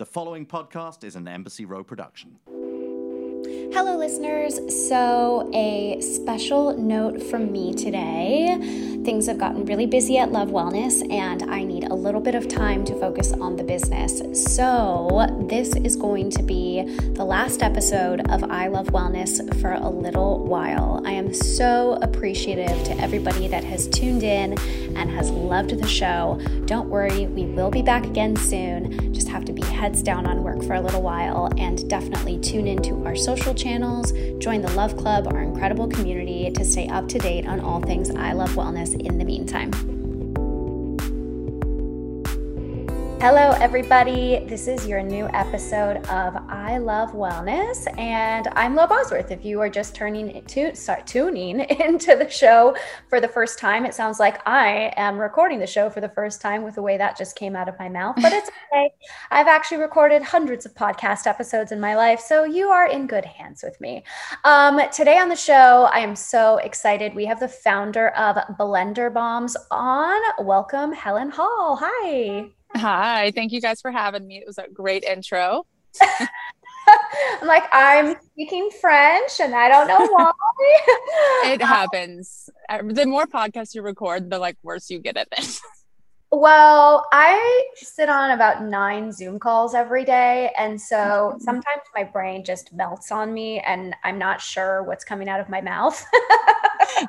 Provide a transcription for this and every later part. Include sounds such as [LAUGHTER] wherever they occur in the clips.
The following podcast is an Embassy Row production. Hello, listeners. So, a special note from me today. Things have gotten really busy at Love Wellness, and I need a little bit of time to focus on the business. So, this is going to be the last episode of I Love Wellness for a little while. I am so appreciative to everybody that has tuned in and has loved the show. Don't worry, we will be back again soon. Just have to be heads down on work for a little while, and definitely tune into our social channels, join the Love Club, our incredible community, to stay up to date on all things I Love Wellness in the meantime. Hello, everybody. This is your new episode of I Love Wellness, and I'm Lo Bosworth. If you are just turning to start tuning [LAUGHS] into the show for the first time, it sounds like I am recording the show for the first time with the way that just came out of my mouth, but it's [LAUGHS] okay. I've actually recorded hundreds of podcast episodes in my life, so you are in good hands with me. Um, today on the show, I am so excited. We have the founder of Blender Bombs on. Welcome, Helen Hall. Hi. Hi, thank you guys for having me. It was a great intro. I'm [LAUGHS] like, I'm speaking French and I don't know why. [LAUGHS] it happens. Uh, the more podcasts you record, the like worse you get at it. [LAUGHS] Well, I sit on about nine Zoom calls every day. And so mm-hmm. sometimes my brain just melts on me and I'm not sure what's coming out of my mouth.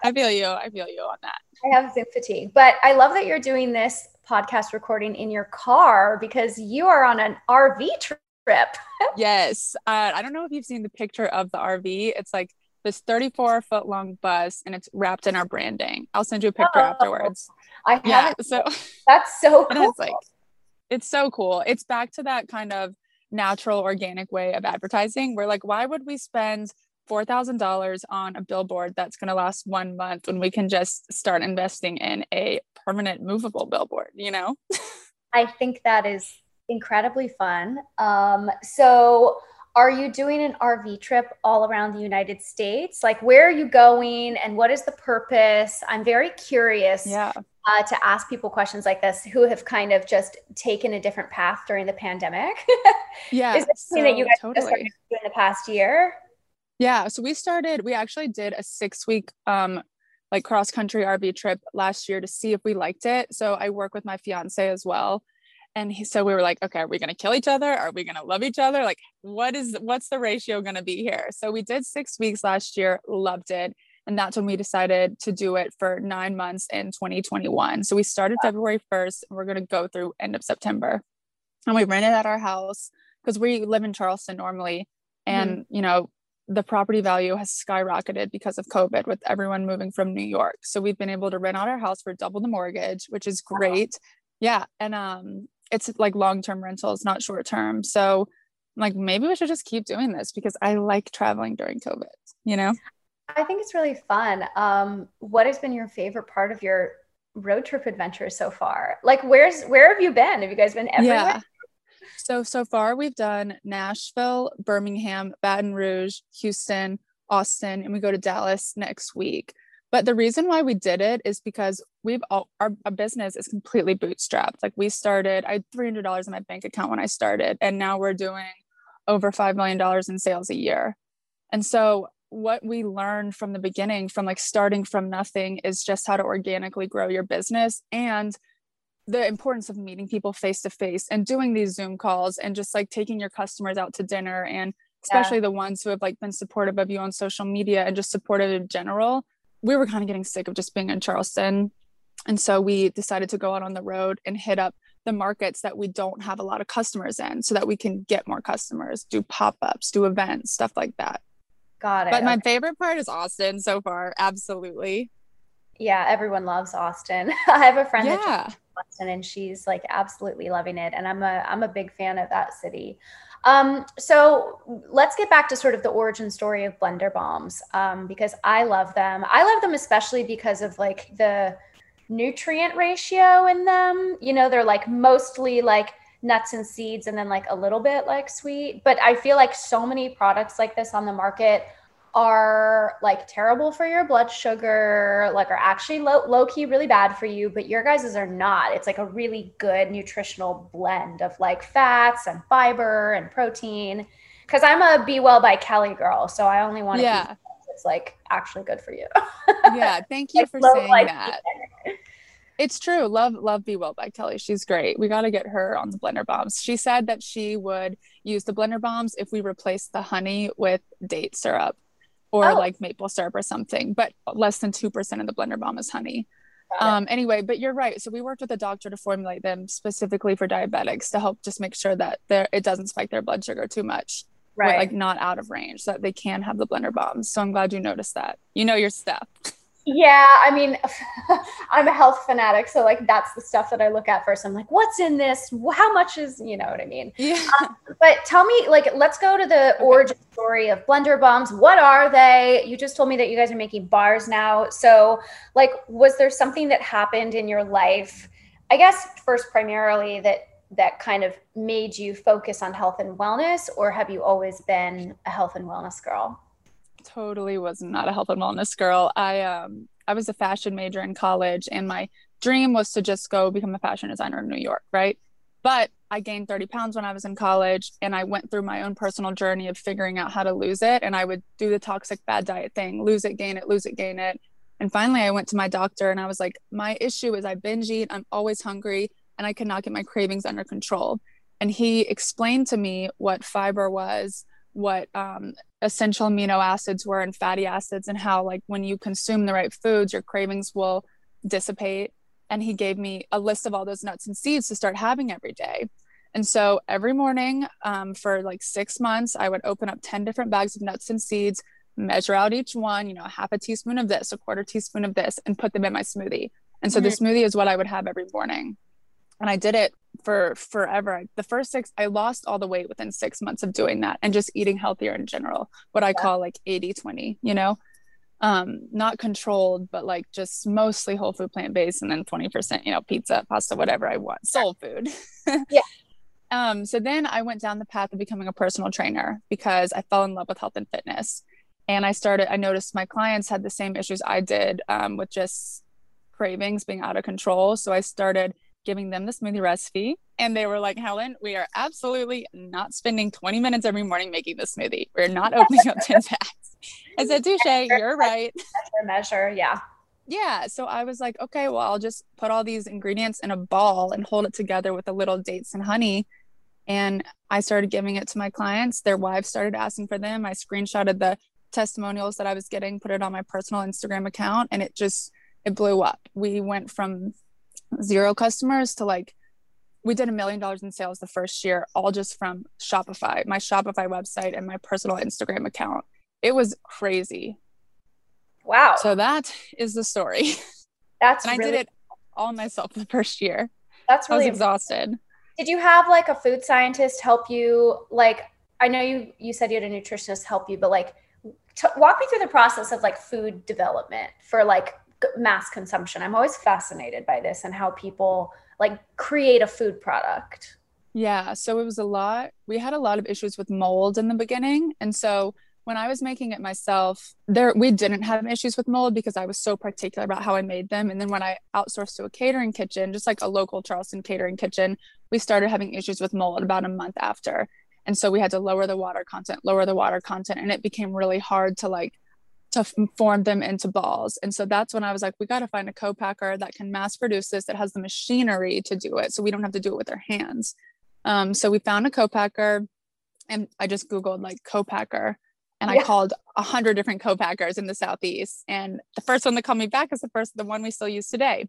I feel you. I feel you on that. I have Zoom fatigue, but I love that you're doing this podcast recording in your car because you are on an RV trip. [LAUGHS] yes. Uh, I don't know if you've seen the picture of the RV. It's like this 34 foot long bus and it's wrapped in our branding. I'll send you a picture oh, afterwards. I have yeah, so that's so [LAUGHS] cool. It's like it's so cool. It's back to that kind of natural organic way of advertising where like why would we spend $4,000 on a billboard that's going to last one month when we can just start investing in a permanent movable billboard, you know? [LAUGHS] I think that is incredibly fun. Um, so, are you doing an RV trip all around the United States? Like, where are you going and what is the purpose? I'm very curious yeah. uh, to ask people questions like this who have kind of just taken a different path during the pandemic. [LAUGHS] yeah. is this something so, that you guys totally. started in the past year? Yeah. So we started, we actually did a six week um like cross country RV trip last year to see if we liked it. So I work with my fiance as well. And he, so we were like, okay, are we going to kill each other? Are we going to love each other? Like, what is, what's the ratio going to be here? So we did six weeks last year, loved it. And that's when we decided to do it for nine months in 2021. So we started February 1st and we're going to go through end of September. And we rented at our house because we live in Charleston normally. And, mm-hmm. you know, the property value has skyrocketed because of COVID with everyone moving from New York. So we've been able to rent out our house for double the mortgage, which is great. Yeah. And um it's like long-term rentals, not short-term. So like maybe we should just keep doing this because I like traveling during COVID, you know? I think it's really fun. Um, what has been your favorite part of your road trip adventure so far? Like where's where have you been? Have you guys been everywhere? Yeah. So, so far we've done Nashville, Birmingham, Baton Rouge, Houston, Austin, and we go to Dallas next week. But the reason why we did it is because we've all our, our business is completely bootstrapped. Like we started, I had $300 in my bank account when I started, and now we're doing over $5 million in sales a year. And so what we learned from the beginning from like starting from nothing is just how to organically grow your business and the importance of meeting people face to face and doing these zoom calls and just like taking your customers out to dinner and especially yeah. the ones who have like been supportive of you on social media and just supportive in general we were kind of getting sick of just being in charleston. And so we decided to go out on the road and hit up the markets that we don't have a lot of customers in so that we can get more customers do pop-ups do events stuff like that. Got it. But my favorite part is austin so far absolutely. Yeah everyone loves austin. [LAUGHS] I have a friend yeah. that and she's like absolutely loving it. And I'm a I'm a big fan of that city. Um, so let's get back to sort of the origin story of blender bombs um, because I love them. I love them especially because of like the nutrient ratio in them. You know, they're like mostly like nuts and seeds and then like a little bit like sweet. But I feel like so many products like this on the market are like terrible for your blood sugar, like are actually low, low key really bad for you, but your guys's are not. It's like a really good nutritional blend of like fats and fiber and protein. Cause I'm a Be Well by Kelly girl. So I only want to yeah. it's like actually good for you. [LAUGHS] yeah. Thank you for saying that. [LAUGHS] It's true. Love, love Be Well by Kelly. She's great. We got to get her on the blender bombs. She said that she would use the blender bombs if we replace the honey with date syrup or oh. like maple syrup or something, but less than 2% of the blender bomb is honey. Um, anyway, but you're right. So we worked with a doctor to formulate them specifically for diabetics to help just make sure that it doesn't spike their blood sugar too much. Right. like not out of range so that they can have the blender bombs. So I'm glad you noticed that. You know your stuff. [LAUGHS] Yeah, I mean, [LAUGHS] I'm a health fanatic, so like that's the stuff that I look at first. I'm like, what's in this? How much is, you know what I mean? Yeah. Um, but tell me, like, let's go to the okay. origin story of blender bombs. What are they? You just told me that you guys are making bars now. So, like, was there something that happened in your life? I guess first, primarily that that kind of made you focus on health and wellness, or have you always been a health and wellness girl? Totally was not a health and wellness girl. I um I was a fashion major in college and my dream was to just go become a fashion designer in New York, right? But I gained 30 pounds when I was in college and I went through my own personal journey of figuring out how to lose it. And I would do the toxic bad diet thing, lose it, gain it, lose it, gain it. And finally I went to my doctor and I was like, my issue is I binge eat, I'm always hungry, and I cannot get my cravings under control. And he explained to me what fiber was, what um, essential amino acids were and fatty acids and how like when you consume the right foods your cravings will dissipate. And he gave me a list of all those nuts and seeds to start having every day. And so every morning um, for like six months i would open up 10 different bags of nuts and seeds measure out each one you know half a teaspoon of this a quarter teaspoon of this and put them in my smoothie. And so mm-hmm. the smoothie is what i would have every morning. And I did it for forever. The first six, I lost all the weight within six months of doing that and just eating healthier in general, what I call like 80 20, you know, um, not controlled, but like just mostly whole food plant based and then 20%, you know, pizza, pasta, whatever I want, soul food. [LAUGHS] yeah. Um, so then I went down the path of becoming a personal trainer because I fell in love with health and fitness. And I started, I noticed my clients had the same issues I did um, with just cravings being out of control. So I started giving them the smoothie recipe. And they were like, Helen, we are absolutely not spending 20 minutes every morning making the smoothie. We're not [LAUGHS] opening up 10 packs. I said, Touche, you're right. Measure, yeah. Yeah. So I was like, okay, well, I'll just put all these ingredients in a ball and hold it together with a little dates and honey. And I started giving it to my clients. Their wives started asking for them. I screenshotted the testimonials that I was getting, put it on my personal Instagram account, and it just it blew up. We went from zero customers to like we did a million dollars in sales the first year all just from shopify my shopify website and my personal instagram account. It was crazy. Wow. So that is the story. That's [LAUGHS] and really- i did it all myself the first year. That's really I was exhausted. did you have like a food scientist help you? Like i know you you said you had a nutritionist help you but like t- walk me through the process of like food development for like mass consumption. I'm always fascinated by this and how people like create a food product. Yeah, so it was a lot. We had a lot of issues with mold in the beginning, and so when I was making it myself, there we didn't have issues with mold because I was so particular about how I made them. And then when I outsourced to a catering kitchen, just like a local Charleston catering kitchen, we started having issues with mold about a month after. And so we had to lower the water content, lower the water content, and it became really hard to like to form them into balls. And so that's when I was like, we got to find a co-packer that can mass produce this, that has the machinery to do it. So we don't have to do it with our hands. Um, so we found a co-packer and I just Googled like co-packer and yeah. I called a hundred different co-packers in the Southeast. And the first one that called me back is the first, the one we still use today.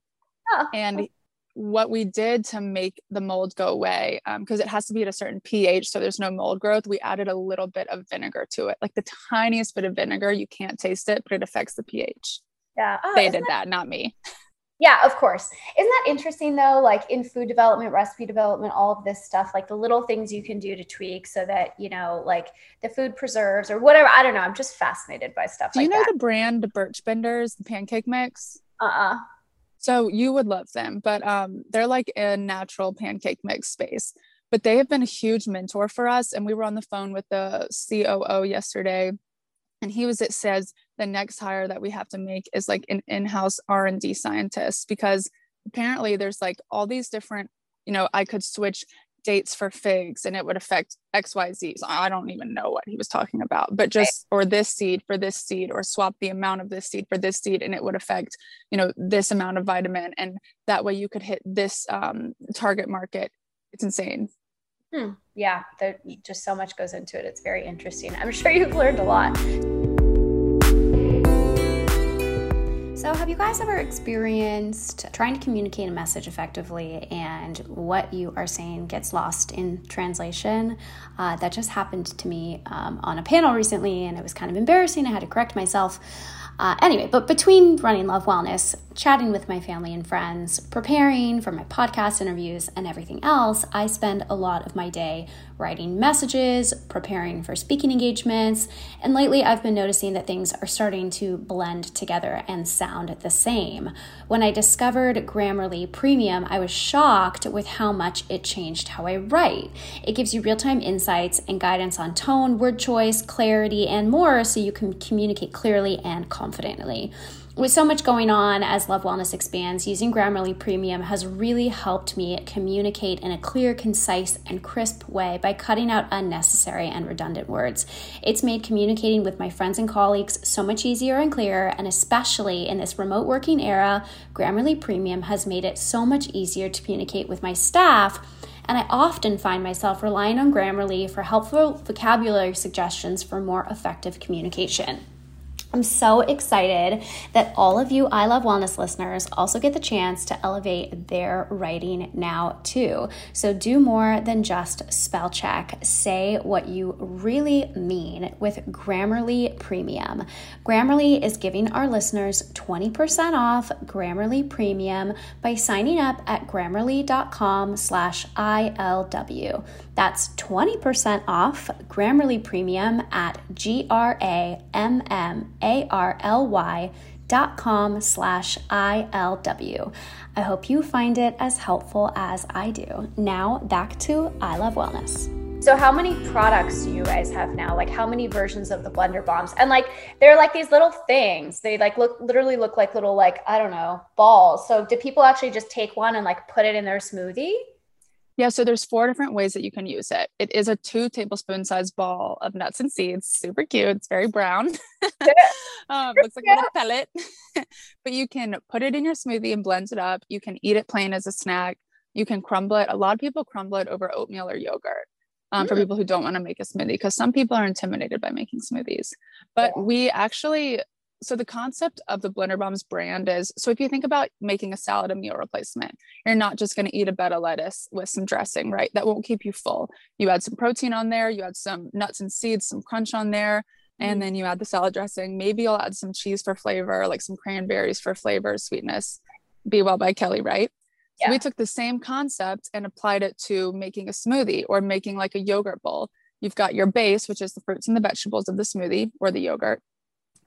Oh. And what we did to make the mold go away because um, it has to be at a certain ph so there's no mold growth we added a little bit of vinegar to it like the tiniest bit of vinegar you can't taste it but it affects the ph. Yeah. Oh, they did that, that not me. Yeah of course. Isn't that interesting though like in food development recipe development all of this stuff like the little things you can do to tweak so that you know like the food preserves or whatever i don't know i'm just fascinated by stuff do like you know that. the brand birch benders the pancake mix? Uh-uh so you would love them, but um, they're like a natural pancake mix space. But they have been a huge mentor for us. And we were on the phone with the COO yesterday, and he was it says the next hire that we have to make is like an in-house r&d scientist because apparently there's like all these different you know i could switch dates for figs and it would affect xyz so i don't even know what he was talking about but just or this seed for this seed or swap the amount of this seed for this seed and it would affect you know this amount of vitamin and that way you could hit this um, target market. It's insane. Hmm. yeah there just so much goes into it. It's very interesting. I'm sure you've learned a lot So, have you guys ever experienced trying to communicate a message effectively and what you are saying gets lost in translation? Uh, that just happened to me um, on a panel recently, and it was kind of embarrassing. I had to correct myself. Uh, anyway, but between running Love Wellness, chatting with my family and friends, preparing for my podcast interviews, and everything else, I spend a lot of my day writing messages, preparing for speaking engagements, and lately I've been noticing that things are starting to blend together and sound the same. When I discovered Grammarly Premium, I was shocked with how much it changed how I write. It gives you real time insights and guidance on tone, word choice, clarity, and more so you can communicate clearly and confidently with so much going on as Love Wellness expands, using Grammarly Premium has really helped me communicate in a clear, concise, and crisp way by cutting out unnecessary and redundant words. It's made communicating with my friends and colleagues so much easier and clearer, and especially in this remote working era, Grammarly Premium has made it so much easier to communicate with my staff and I often find myself relying on Grammarly for helpful vocabulary suggestions for more effective communication. I'm so excited that all of you I Love Wellness listeners also get the chance to elevate their writing now, too. So do more than just spell check. Say what you really mean with Grammarly Premium. Grammarly is giving our listeners 20% off Grammarly Premium by signing up at grammarly.com slash ILW. That's 20% off Grammarly Premium at G R A M M A R L Y dot com slash ILW. I hope you find it as helpful as I do. Now back to I Love Wellness. So how many products do you guys have now? Like how many versions of the blender bombs? And like they're like these little things. They like look literally look like little like I don't know, balls. So do people actually just take one and like put it in their smoothie? Yeah, so there's four different ways that you can use it. It is a two tablespoon size ball of nuts and seeds. Super cute. It's very brown. [LAUGHS] um, looks like a little pellet. [LAUGHS] but you can put it in your smoothie and blend it up. You can eat it plain as a snack. You can crumble it. A lot of people crumble it over oatmeal or yogurt. Um, mm. For people who don't want to make a smoothie, because some people are intimidated by making smoothies. But yeah. we actually so the concept of the blender bombs brand is so if you think about making a salad a meal replacement you're not just going to eat a bed of lettuce with some dressing right? That won't keep you full. You add some protein on there you add some nuts and seeds some crunch on there and mm-hmm. then you add the salad dressing. Maybe you'll add some cheese for flavor like some cranberries for flavor sweetness. Be well by kelly right? Yeah. so we took the same concept and applied it to making a smoothie or making like a yogurt bowl. You've got your base which is the fruits and the vegetables of the smoothie or the yogurt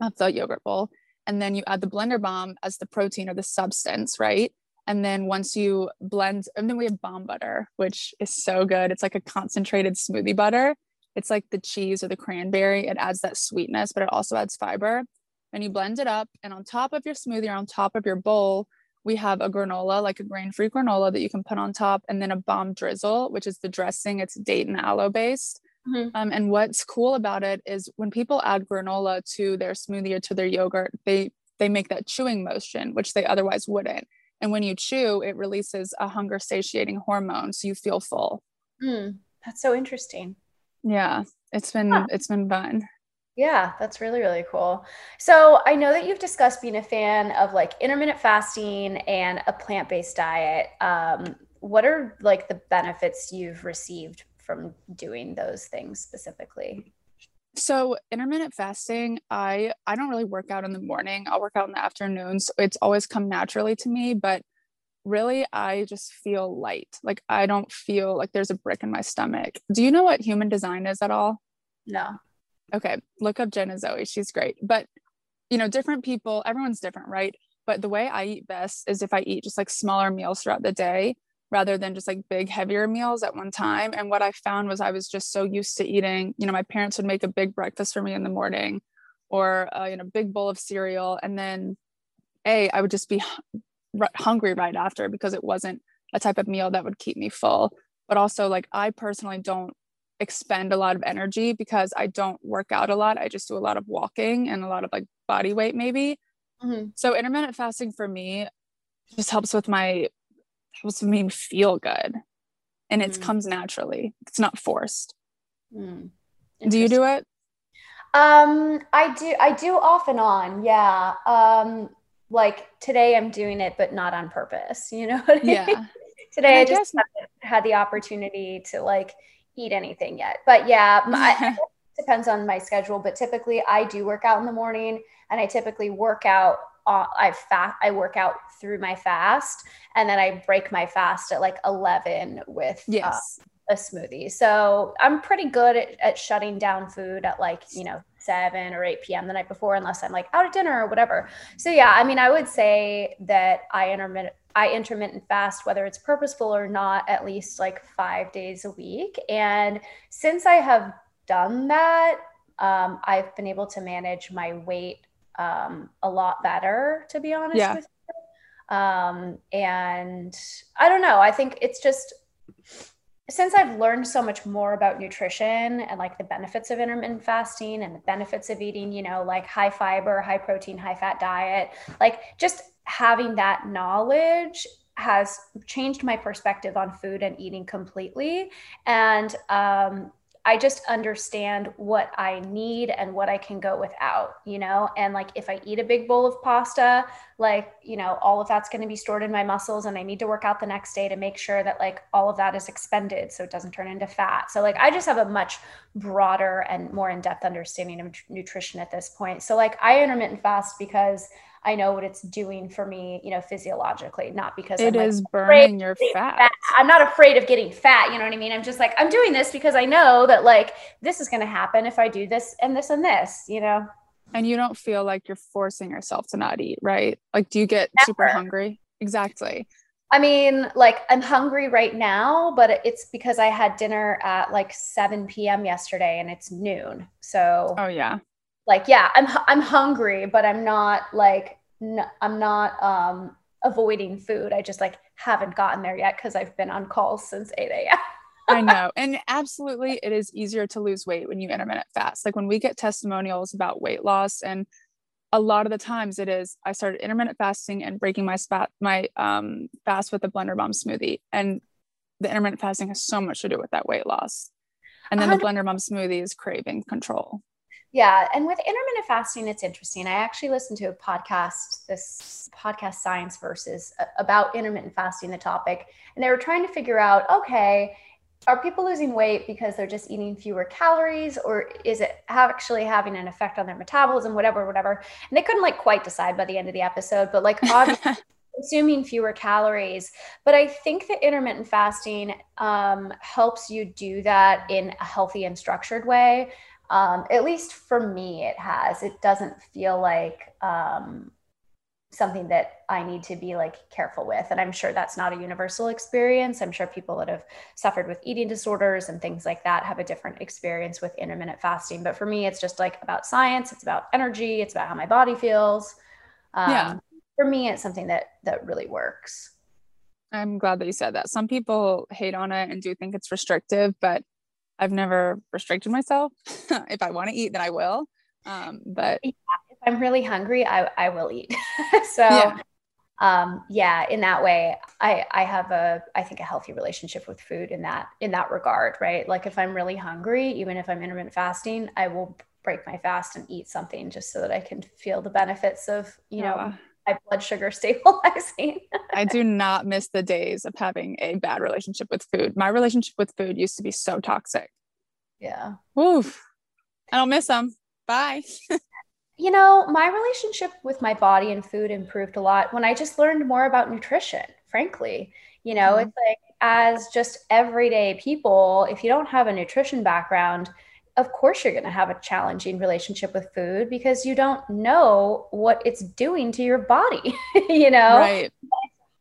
of the yogurt bowl. And then you add the blender bomb as the protein or the substance, right? And then once you blend, and then we have bomb butter, which is so good. It's like a concentrated smoothie butter. It's like the cheese or the cranberry. It adds that sweetness, but it also adds fiber. And you blend it up. And on top of your smoothie or on top of your bowl, we have a granola, like a grain free granola that you can put on top, and then a bomb drizzle, which is the dressing. It's date and aloe based. Mm-hmm. Um, and what's cool about it is when people add granola to their smoothie or to their yogurt, they they make that chewing motion, which they otherwise wouldn't. And when you chew, it releases a hunger satiating hormone, so you feel full. Mm, that's so interesting. Yeah, it's been huh. it's been fun. Yeah, that's really, really cool. So I know that you've discussed being a fan of like intermittent fasting and a plant based diet. Um, what are like the benefits you've received from doing those things specifically? So intermittent fasting, I I don't really work out in the morning. I'll work out in the afternoons. It's always come naturally to me, but really I just feel light. Like I don't feel like there's a brick in my stomach. Do you know what human design is at all? No. Okay, look up Jenna Zoe. She's great. But you know, different people, everyone's different, right? But the way I eat best is if I eat just like smaller meals throughout the day rather than just like big heavier meals at one time. And what i found was i was just so used to eating you know my parents would make a big breakfast for me in the morning or a you know big bowl of cereal. And then a i would just be hungry right after because it wasn't a type of meal that would keep me full. But also like i personally don't expend a lot of energy because i don't work out a lot. I just do a lot of walking and a lot of like body weight maybe. Mm-hmm. so intermittent fasting for me just helps with my helps me feel good. And it mm. comes naturally. It's not forced. Mm. do you do it? Um i do i do off and on. Yeah. Um like today i'm doing it but not on purpose. [LAUGHS] You know yeah. today i, I just haven't had the opportunity to like eat anything yet. But yeah my, [LAUGHS] depends on my schedule. But typically i do work out in the morning and i typically work out uh, I fast, I work out through my fast, and then I break my fast at like eleven with uh, yes. Uh, a smoothie. So I'm pretty good at, at shutting down food at like you know seven or eight p.m. the night before, unless I'm like out at dinner or whatever. So yeah, I mean, I would say that I intermittent I intermittent fast, whether it's purposeful or not, at least like five days a week. And since I have done that, um, I've been able to manage my weight um, a lot better, to be honest yeah. with you. Um, and I don't know. I think it's just since I've learned so much more about nutrition and like the benefits of intermittent fasting and the benefits of eating, you know, like high fiber, high protein, high fat diet, like just having that knowledge has changed my perspective on food and eating completely. And um, I just understand what I need and what I can go without, you know? And like if I eat a big bowl of pasta, like, you know, all of that's going to be stored in my muscles and I need to work out the next day to make sure that like all of that is expended so it doesn't turn into fat. So like I just have a much broader and more in-depth understanding of nutrition at this point. So like I intermittent fast because I know what it's doing for me, you know, physiologically, not because it I'm, is like, burning your fat. fat. I'm not afraid of getting fat. You know what I mean? I'm just like, I'm doing this because I know that like this is going to happen if I do this and this and this, you know? And you don't feel like you're forcing yourself to not eat, right? Like, do you get Never. super hungry? Exactly. I mean, like I'm hungry right now, but it's because I had dinner at like 7 p.m. yesterday and it's noon. So, oh, yeah like yeah i'm i'm hungry but i'm not like n- i'm not um avoiding food i just like haven't gotten there yet because i've been on calls since 8 a.m [LAUGHS] I know. And absolutely, it is easier to lose weight when you intermittent fast. Like when we get testimonials about weight loss, and a lot of the times it is I started intermittent fasting and breaking my spat my um, fast with a blender bomb smoothie. And the intermittent fasting has so much to do with that weight loss. And then 100- the blender bomb smoothie is craving control. Yeah. And with intermittent fasting, it's interesting. I actually listened to a podcast, this podcast Science Versus about intermittent fasting, the topic, and they were trying to figure out okay, are people losing weight because they're just eating fewer calories or is it actually having an effect on their metabolism, whatever, whatever? And they couldn't like quite decide by the end of the episode, but like obviously. [LAUGHS] consuming fewer calories. But I think that intermittent fasting um, helps you do that in a healthy and structured way um, at least for me it has. It doesn't feel like um, something that i need to be like careful with and i'm sure that's not a universal experience. I'm sure people that have suffered with eating disorders and things like that have a different experience with intermittent fasting but for me it's just like about science it's about energy it's about how my body feels. Um, yeah. for me it's something that that really works. I'm glad that you said that. Some people hate on it and do think it's restrictive but I've never restricted myself. [LAUGHS] if I want to eat, then I will. Um, but yeah, if I'm really hungry, I, I will eat. [LAUGHS] so yeah. um yeah in that way i i have a i think a healthy relationship with food in that in that regard right like if i'm really hungry even if i'm intermittent fasting i will break my fast and eat something just so that i can feel the benefits of you know oh my blood sugar [LAUGHS] stabilizing. I do not miss the days of having a bad relationship with food. My relationship with food used to be so toxic. Yeah. Oof. I don't miss them. Bye. [LAUGHS] you know, my relationship with my body and food improved a lot when I just learned more about nutrition, frankly. You know, mm-hmm. it's like as just everyday people, if you don't have a nutrition background, of course you're going to have a challenging relationship with food because you don't know what it's doing to your body [LAUGHS] you know right. it's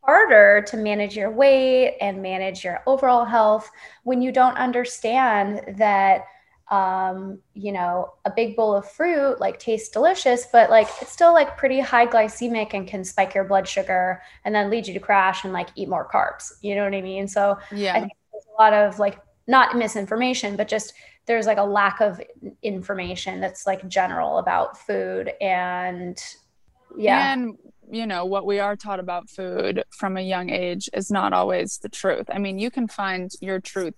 harder to manage your weight and manage your overall health when you don't understand that um, you know, a big bowl of fruit like tastes delicious, but like it's still like pretty high glycemic and can spike your blood sugar and then lead you to crash and like eat more carbs. You know what I mean? So yeah, there's a lot of like not misinformation, but just there's like a lack of information that's like general about food and yeah. And you know what we are taught about food from a young age is not always the truth. I mean, you can find your truth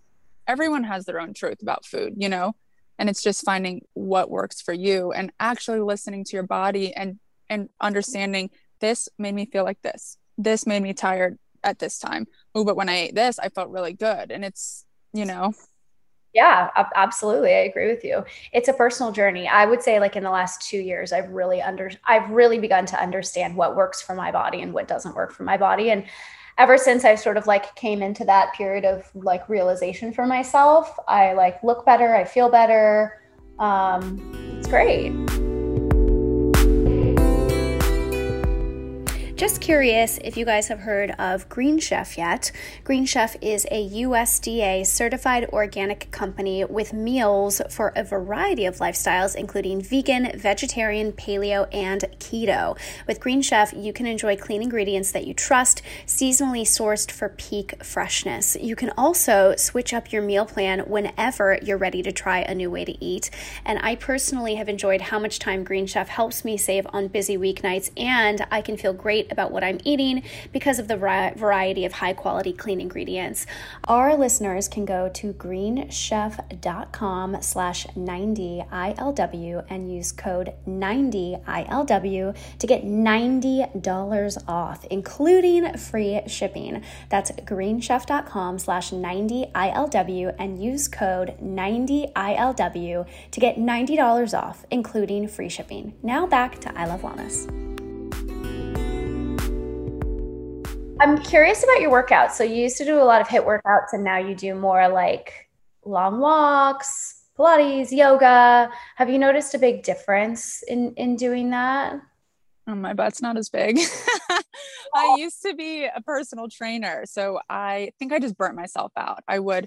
everyone has their own truth about food, you know? And it's just finding what works for you and actually listening to your body and and understanding this made me feel like this. This made me tired at this time. Oh, but when I ate this, I felt really good. And it's, you know, yeah, absolutely. I agree with you. It's a personal journey. I would say like in the last 2 years I've really under I've really begun to understand what works for my body and what doesn't work for my body and ever since I sort of like came into that period of like realization for myself, I like look better, I feel better. Um, it's great. Just curious if you guys have heard of Green Chef yet. Green Chef is a USDA certified organic company with meals for a variety of lifestyles, including vegan, vegetarian, paleo, and keto. With Green Chef, you can enjoy clean ingredients that you trust, seasonally sourced for peak freshness. You can also switch up your meal plan whenever you're ready to try a new way to eat. And I personally have enjoyed how much time Green Chef helps me save on busy weeknights, and I can feel great about what I'm eating because of the variety of high quality clean ingredients. Our listeners can go to greenchef.com slash 90ILW and use code 90ILW to get $90 off, including free shipping. That's greenchef.com slash 90ILW and use code 90ILW to get $90 off, including free shipping. Now back to I Love Wellness. I'm curious about your workouts. So you used to do a lot of HIIT workouts and now you do more like long walks, Pilates, yoga. Have you noticed a big difference in in doing that? Oh, my butt's not as big. [LAUGHS] I oh. used to be a personal trainer, so I think I just burnt myself out. I would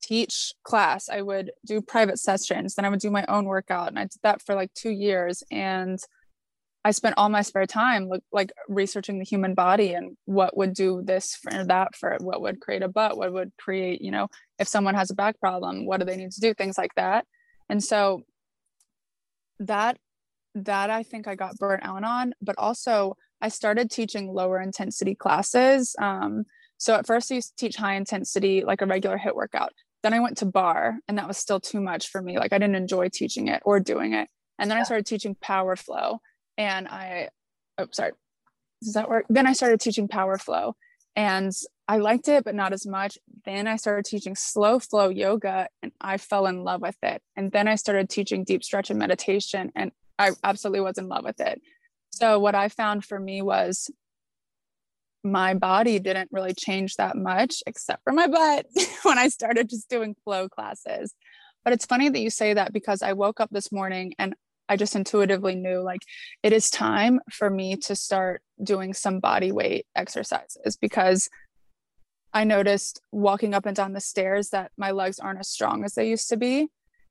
teach class, I would do private sessions, then I would do my own workout, and I did that for like two years. And I spent all my spare time like, like researching the human body and what would do this for that for what would create a butt, what would create, you know, if someone has a back problem, what do they need to do, things like that. And so that that I think I got burnt out on, but also I started teaching lower intensity classes. Um, so at first I used to teach high intensity, like a regular HIIT workout. Then I went to barre and that was still too much for me. Like I didn't enjoy teaching it or doing it. And then I started teaching power flow and I, oh, sorry, does that work? Then I started teaching power flow and I liked it, but not as much. Then I started teaching slow flow yoga and I fell in love with it. And then I started teaching deep stretch and meditation and I absolutely was in love with it. So, what I found for me was my body didn't really change that much, except for my butt, [LAUGHS] when I started just doing flow classes. But it's funny that you say that because I woke up this morning and I just intuitively knew like it is time for me to start doing some body weight exercises because I noticed walking up and down the stairs that my legs aren't as strong as they used to be.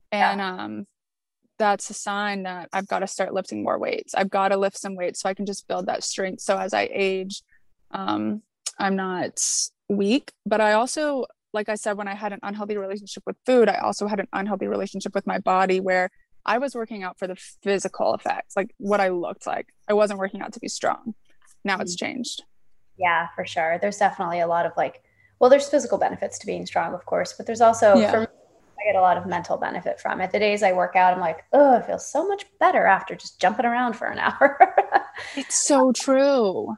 And yeah. um, that's a sign that I've got to start lifting more weights. I've got to lift some weights so I can just build that strength. So as I age, um, I'm not weak, but I also, like I said, when I had an unhealthy relationship with food, I also had an unhealthy relationship with my body where I was working out for the physical effects, like what I looked like. I wasn't working out to be strong. Now it's mm. changed. Yeah, for sure. There's definitely a lot of like, well, there's physical benefits to being strong, of course, but there's also, yeah. for me, I get a lot of mental benefit from it. The days I work out, I'm like, oh, I feel so much better after just jumping around for an [LAUGHS] hour. it's so true.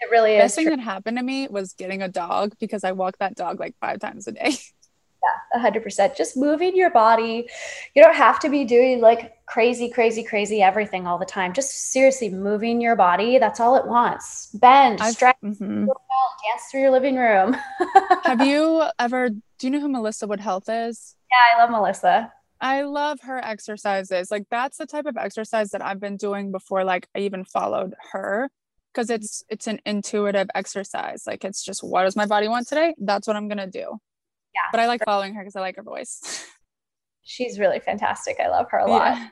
It really is. Best thing that happened to me was getting a dog because I walk that dog like five times a day. [LAUGHS] Yeah, 100%. Just moving your body. You don't have to be doing like crazy, crazy, crazy everything all the time. Just seriously moving your body. That's all it wants. Bend, I've, stretch, mm-hmm. dance through your living room. [LAUGHS] have you ever, do you know who Melissa Wood Health is? Yeah, I love Melissa. I love her exercises. Like that's the type of exercise that I've been doing before like I even followed her because it's it's an intuitive exercise. Like it's just what does my body want today? That's what I'm going to do. Yeah. But I like following her because I like her voice. [LAUGHS] She's really fantastic. I love her a lot. Yeah.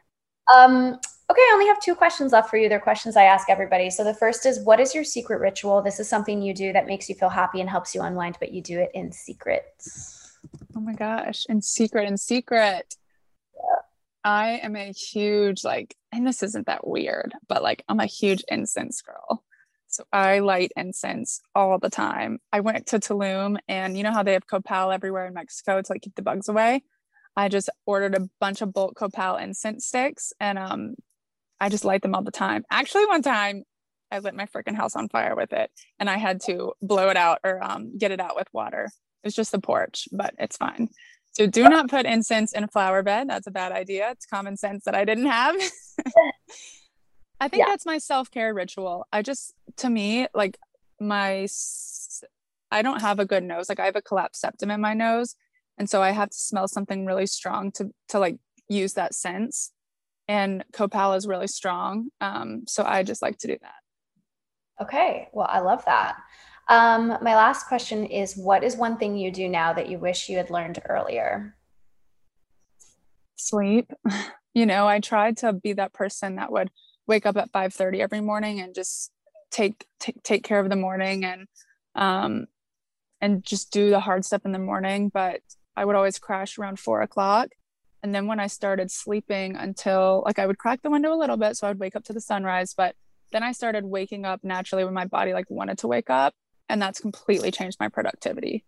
Um, okay, I only have two questions left for you. They're questions I ask everybody. So the first is what is your secret ritual? This is something you do that makes you feel happy and helps you unwind, but you do it in secret. Oh my gosh, in secret, in secret. Yeah. I am a huge, like, and this isn't that weird, but like, I'm a huge incense girl. So I light incense all the time. I went to Tulum and you know how they have copal everywhere in Mexico to like keep the bugs away. I just ordered a bunch of bulk copal incense sticks and um I just light them all the time. Actually, one time I lit my freaking house on fire with it and I had to blow it out or um, get it out with water. It's just the porch, but it's fine. So do not put incense in a flower bed. That's a bad idea. It's common sense that I didn't have. [LAUGHS] I think yeah. that's my self-care ritual. I just to me like my I don't have a good nose. Like I have a collapsed septum in my nose and so I have to smell something really strong to to like use that sense. And copal is really strong. Um, so I just like to do that. Okay. Well, I love that. Um, my last question is what is one thing you do now that you wish you had learned earlier? Sleep. [LAUGHS] You know, I tried to be that person that would wake up at 5 30 every morning and just take, take take care of the morning and um and just do the hard stuff in the morning. But I would always crash around four o'clock. And then when I started sleeping until like I would crack the window a little bit, so I would wake up to the sunrise. But then I started waking up naturally when my body like wanted to wake up, and that's completely changed my productivity.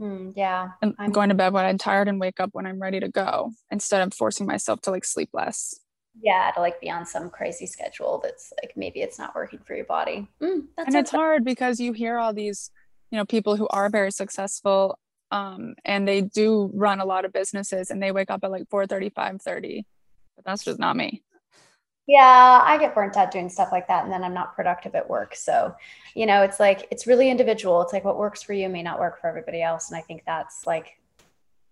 Mm, yeah, and I'm going to bed when I'm tired and wake up when I'm ready to go instead of forcing myself to like sleep less. Yeah, to like be on some crazy schedule that's like maybe it's not working for your body. Mm, and it's hard because you hear all these, you know, people who are very successful um, and they do run a lot of businesses and they wake up at like 4 35 30 but that's just not me. Yeah i get burnt out doing stuff like that and then i'm not productive at work. So you know it's like it's really individual. It's like what works for you may not work for everybody else. And i think that's like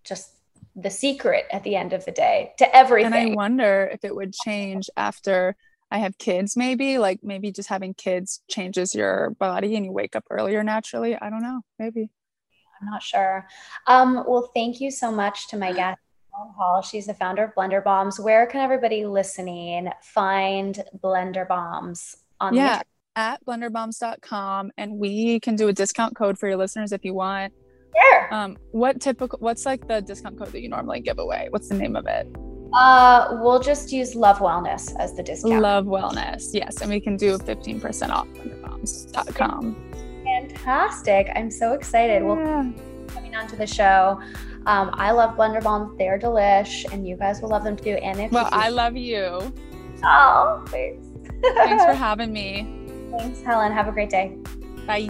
just the secret at the end of the day to everything and i wonder if it would change after i have kids maybe like maybe just having kids changes your body and you wake up earlier naturally i don't know maybe I'm not sure. Um, well, thank you so much to my guest, Hall. She's the founder of Blender Bombs. Where can everybody listening find Blender Bombs on yeah, at blenderbombs.com and we can do a discount code for your listeners if you want. Sure. Um, what typical what's like the discount code that you normally give away? What's the name of it? Uh, we'll just use Love Wellness as the discount. Love Wellness, yes, and we can do 15% off blenderbombs.com fantastic. I'm so excited. Yeah. Well, coming onto the show. Um, I love Blender Bombs. They're delish, and you guys will love them too. And if well, I love you. Oh, thanks. thanks for [LAUGHS] having me. Thanks, Helen. Have a great day. Bye.